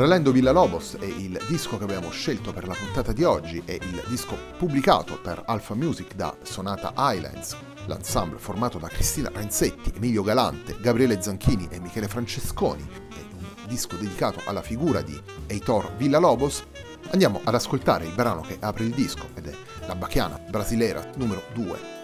Relendo Villalobos è il disco che abbiamo scelto per la puntata di oggi, è il disco pubblicato per Alpha Music da Sonata Islands, l'ensemble formato da Cristina Renzetti, Emilio Galante, Gabriele Zanchini e Michele Francesconi, è un disco dedicato alla figura di Heitor Villalobos. Andiamo ad ascoltare il brano che apre il disco ed è la Bachiana Brasilera numero 2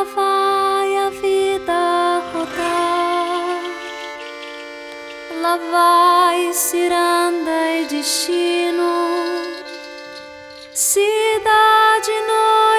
ela vai a vida rodar. Lá vai ciranda e destino, cidade nova.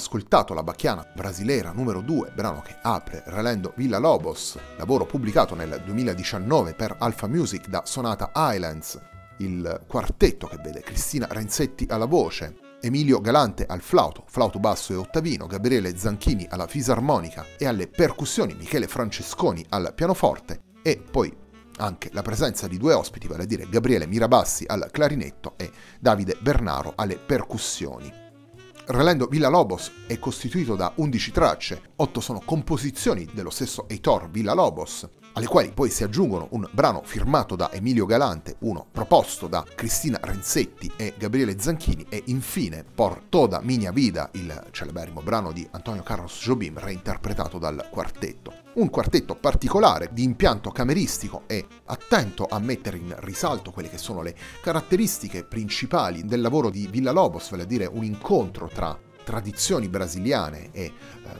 Ascoltato la Bacchiana Brasilera numero 2, brano che apre Relendo Villa Lobos, lavoro pubblicato nel 2019 per Alpha Music da Sonata Islands, il quartetto che vede Cristina Renzetti alla voce, Emilio Galante al flauto, flauto basso e ottavino, Gabriele Zanchini alla fisarmonica e alle percussioni, Michele Francesconi al pianoforte e poi anche la presenza di due ospiti, vale a dire Gabriele Mirabassi al clarinetto e Davide Bernaro alle percussioni. Relendo Villa Lobos è costituito da 11 tracce, 8 sono composizioni dello stesso Heitor Villa Lobos, alle quali poi si aggiungono un brano firmato da Emilio Galante, uno proposto da Cristina Renzetti e Gabriele Zanchini e infine Por Toda Minha Vida, il celeberrimo brano di Antonio Carlos Jobim reinterpretato dal quartetto. Un quartetto particolare di impianto cameristico e attento a mettere in risalto quelle che sono le caratteristiche principali del lavoro di Villa Lobos, vale a dire un incontro tra tradizioni brasiliane e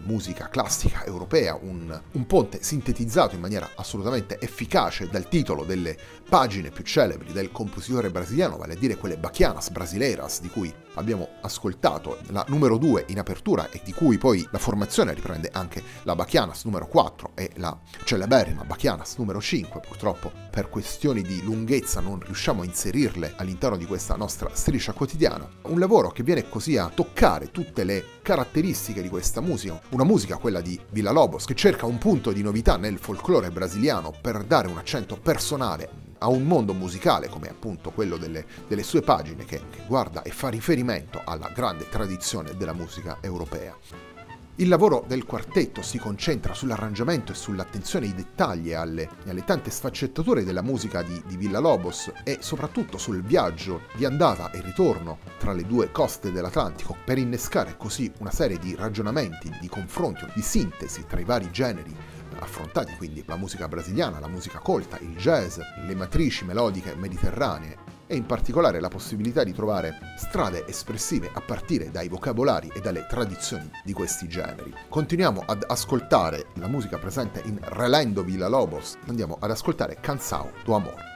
musica classica europea, un, un, ponte sintetizzato in maniera assolutamente efficace dal titolo delle pagine più celebri del compositore brasiliano, vale a dire quelle Bachianas Brasileiras, di cui abbiamo ascoltato la numero 2 in apertura e di cui poi la formazione riprende anche la Bachianas numero 4 e la celeberrima Bachianas numero 5. Purtroppo per questioni di lunghezza non riusciamo a inserirle all'interno di questa nostra striscia quotidiana. Un lavoro che viene così a toccare tutte le caratteristiche di questa musica, una musica quella di Villa Lobos che cerca un punto di novità nel folklore brasiliano per dare un accento personale a un mondo musicale come appunto quello delle, delle sue pagine che, che guarda e fa riferimento alla grande tradizione della musica europea. Il lavoro del quartetto si concentra sull'arrangiamento e sull'attenzione ai dettagli e alle, alle tante sfaccettature della musica di, di, Villa Lobos e soprattutto sul viaggio di andata e ritorno tra le due coste dell'Atlantico per innescare così una serie di ragionamenti, di confronti, di sintesi tra i vari generi affrontati quindi la musica brasiliana, la musica colta, il jazz, le matrici melodiche mediterranee e in particolare la possibilità di trovare strade espressive a partire dai vocabolari e dalle tradizioni di questi generi. Continuiamo ad ascoltare la musica presente in Relendo Villa Lobos, andiamo ad ascoltare Cansao do Amor.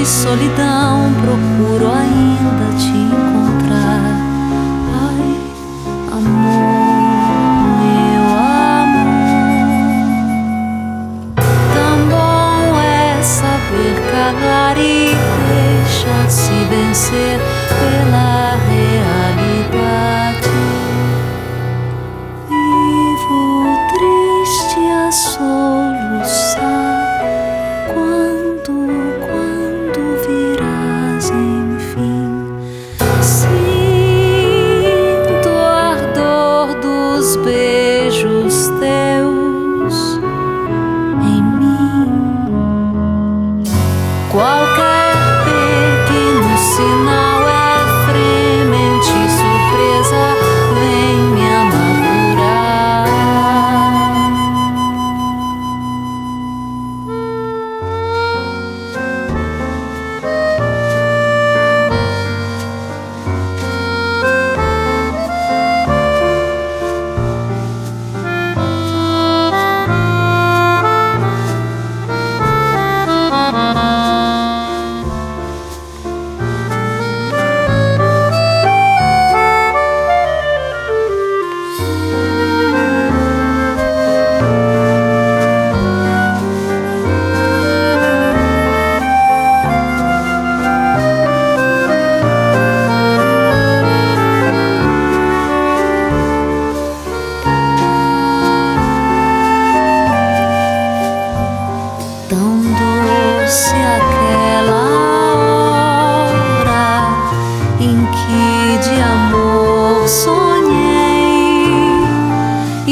de solidão profunda.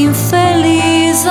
infeliz.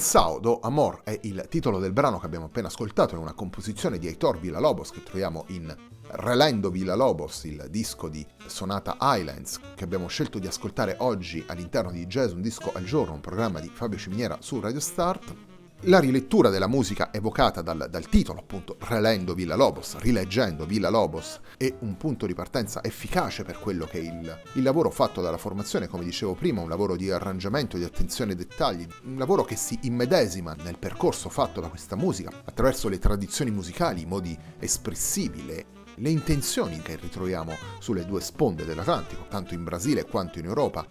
Cansao do Amor è il titolo del brano che abbiamo appena ascoltato, è una composizione di Heitor Villa-Lobos che troviamo in Relendo Villa-Lobos, il disco di Sonata Islands che abbiamo scelto di ascoltare oggi all'interno di Jazz Un Disco al Giorno, un programma di Fabio Ciminiera su Radio Start. La rilettura della musica evocata dal, dal, titolo, appunto, relendo Villa Lobos, rileggendo Villa Lobos, è un punto di partenza efficace per quello che è il, il lavoro fatto dalla formazione, come dicevo prima, un lavoro di arrangiamento, di attenzione ai dettagli, un lavoro che si immedesima nel percorso fatto da questa musica, attraverso le tradizioni musicali, i modi espressivi, le, le intenzioni che ritroviamo sulle due sponde dell'Atlantico, tanto in Brasile quanto in Europa,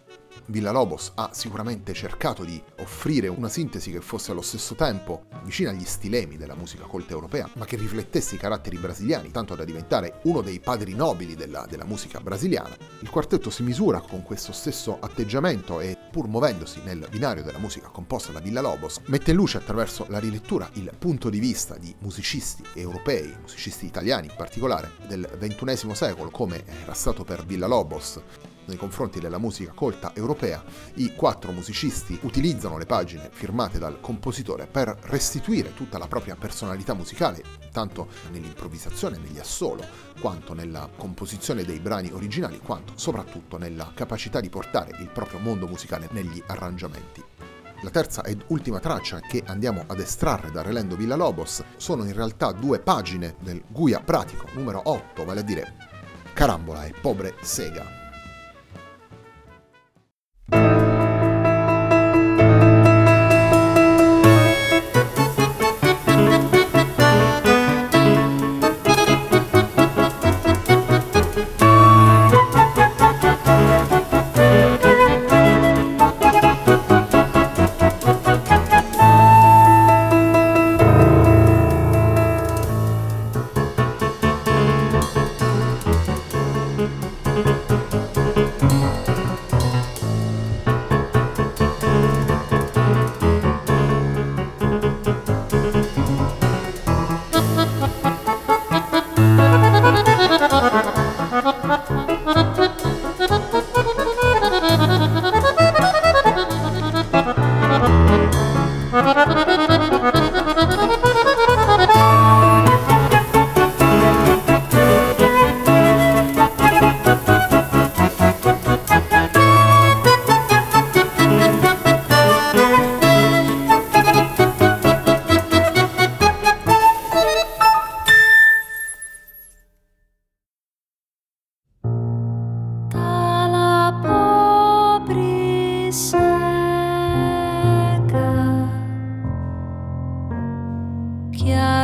Villalobos ha sicuramente cercato di offrire una sintesi che fosse allo stesso tempo vicina agli stilemi della musica colta europea, ma che riflettesse i caratteri brasiliani, tanto da diventare uno dei padri nobili della, della musica brasiliana. Il quartetto si misura con questo stesso atteggiamento e, pur muovendosi nel binario della musica composta da Villalobos, mette in luce attraverso la rilettura il punto di vista di musicisti europei, musicisti italiani in particolare, del XXI secolo, come era stato per Villalobos nei confronti della musica colta europea, i quattro musicisti utilizzano le pagine firmate dal compositore per restituire tutta la propria personalità musicale, tanto nell'improvvisazione, negli assolo, quanto nella composizione dei brani originali, quanto soprattutto nella capacità di portare il proprio mondo musicale negli arrangiamenti. La terza ed ultima traccia che andiamo ad estrarre da Relendo Villa Lobos sono in realtà due pagine del Guia Pratico numero 8, vale a dire Carambola e Pobre Sega.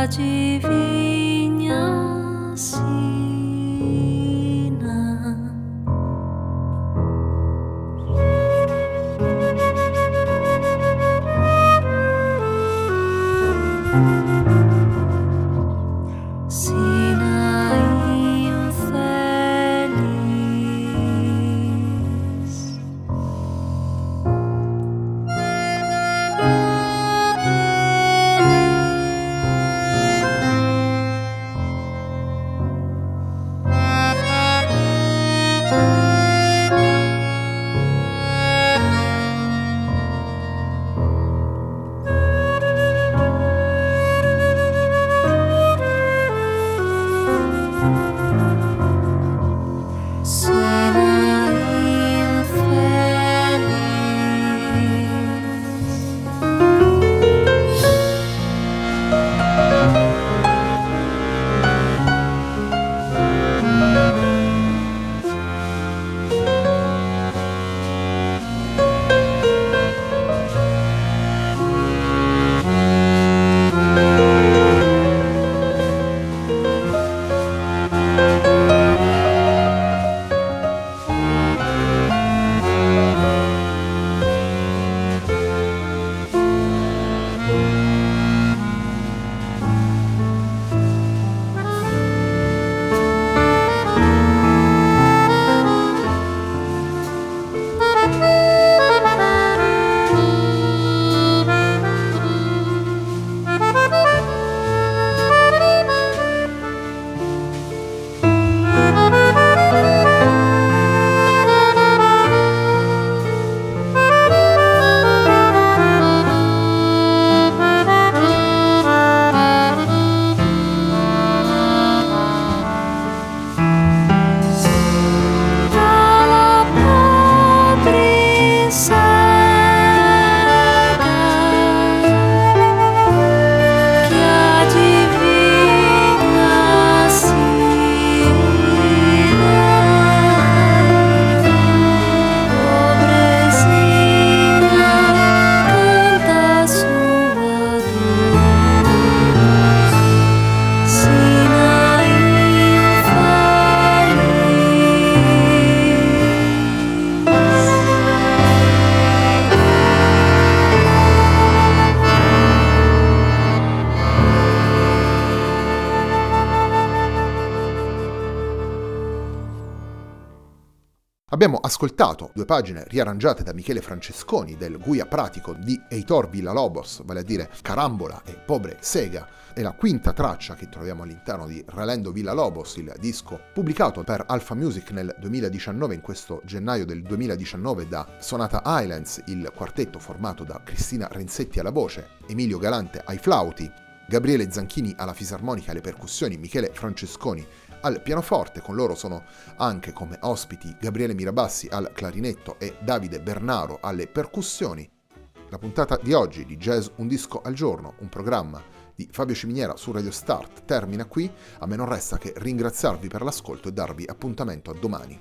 迹 Abbiamo ascoltato due pagine riarrangiate da Michele Francesconi del Guia Pratico di Eitor Villalobos, vale a dire Carambola e Pobre Sega, e la quinta traccia che troviamo all'interno di Relendo Villalobos, il disco pubblicato per Alpha Music nel 2019, in questo gennaio del 2019 da Sonata Islands, il quartetto formato da Cristina Renzetti alla voce, Emilio Galante ai flauti, Gabriele Zanchini alla fisarmonica e alle percussioni, Michele Francesconi al pianoforte, con loro sono anche come ospiti Gabriele Mirabassi al clarinetto e Davide Bernaro alle percussioni. La puntata di oggi di Jazz Un disco al giorno, un programma di Fabio Ciminiera su Radio Start, termina qui. A me non resta che ringraziarvi per l'ascolto e darvi appuntamento a domani.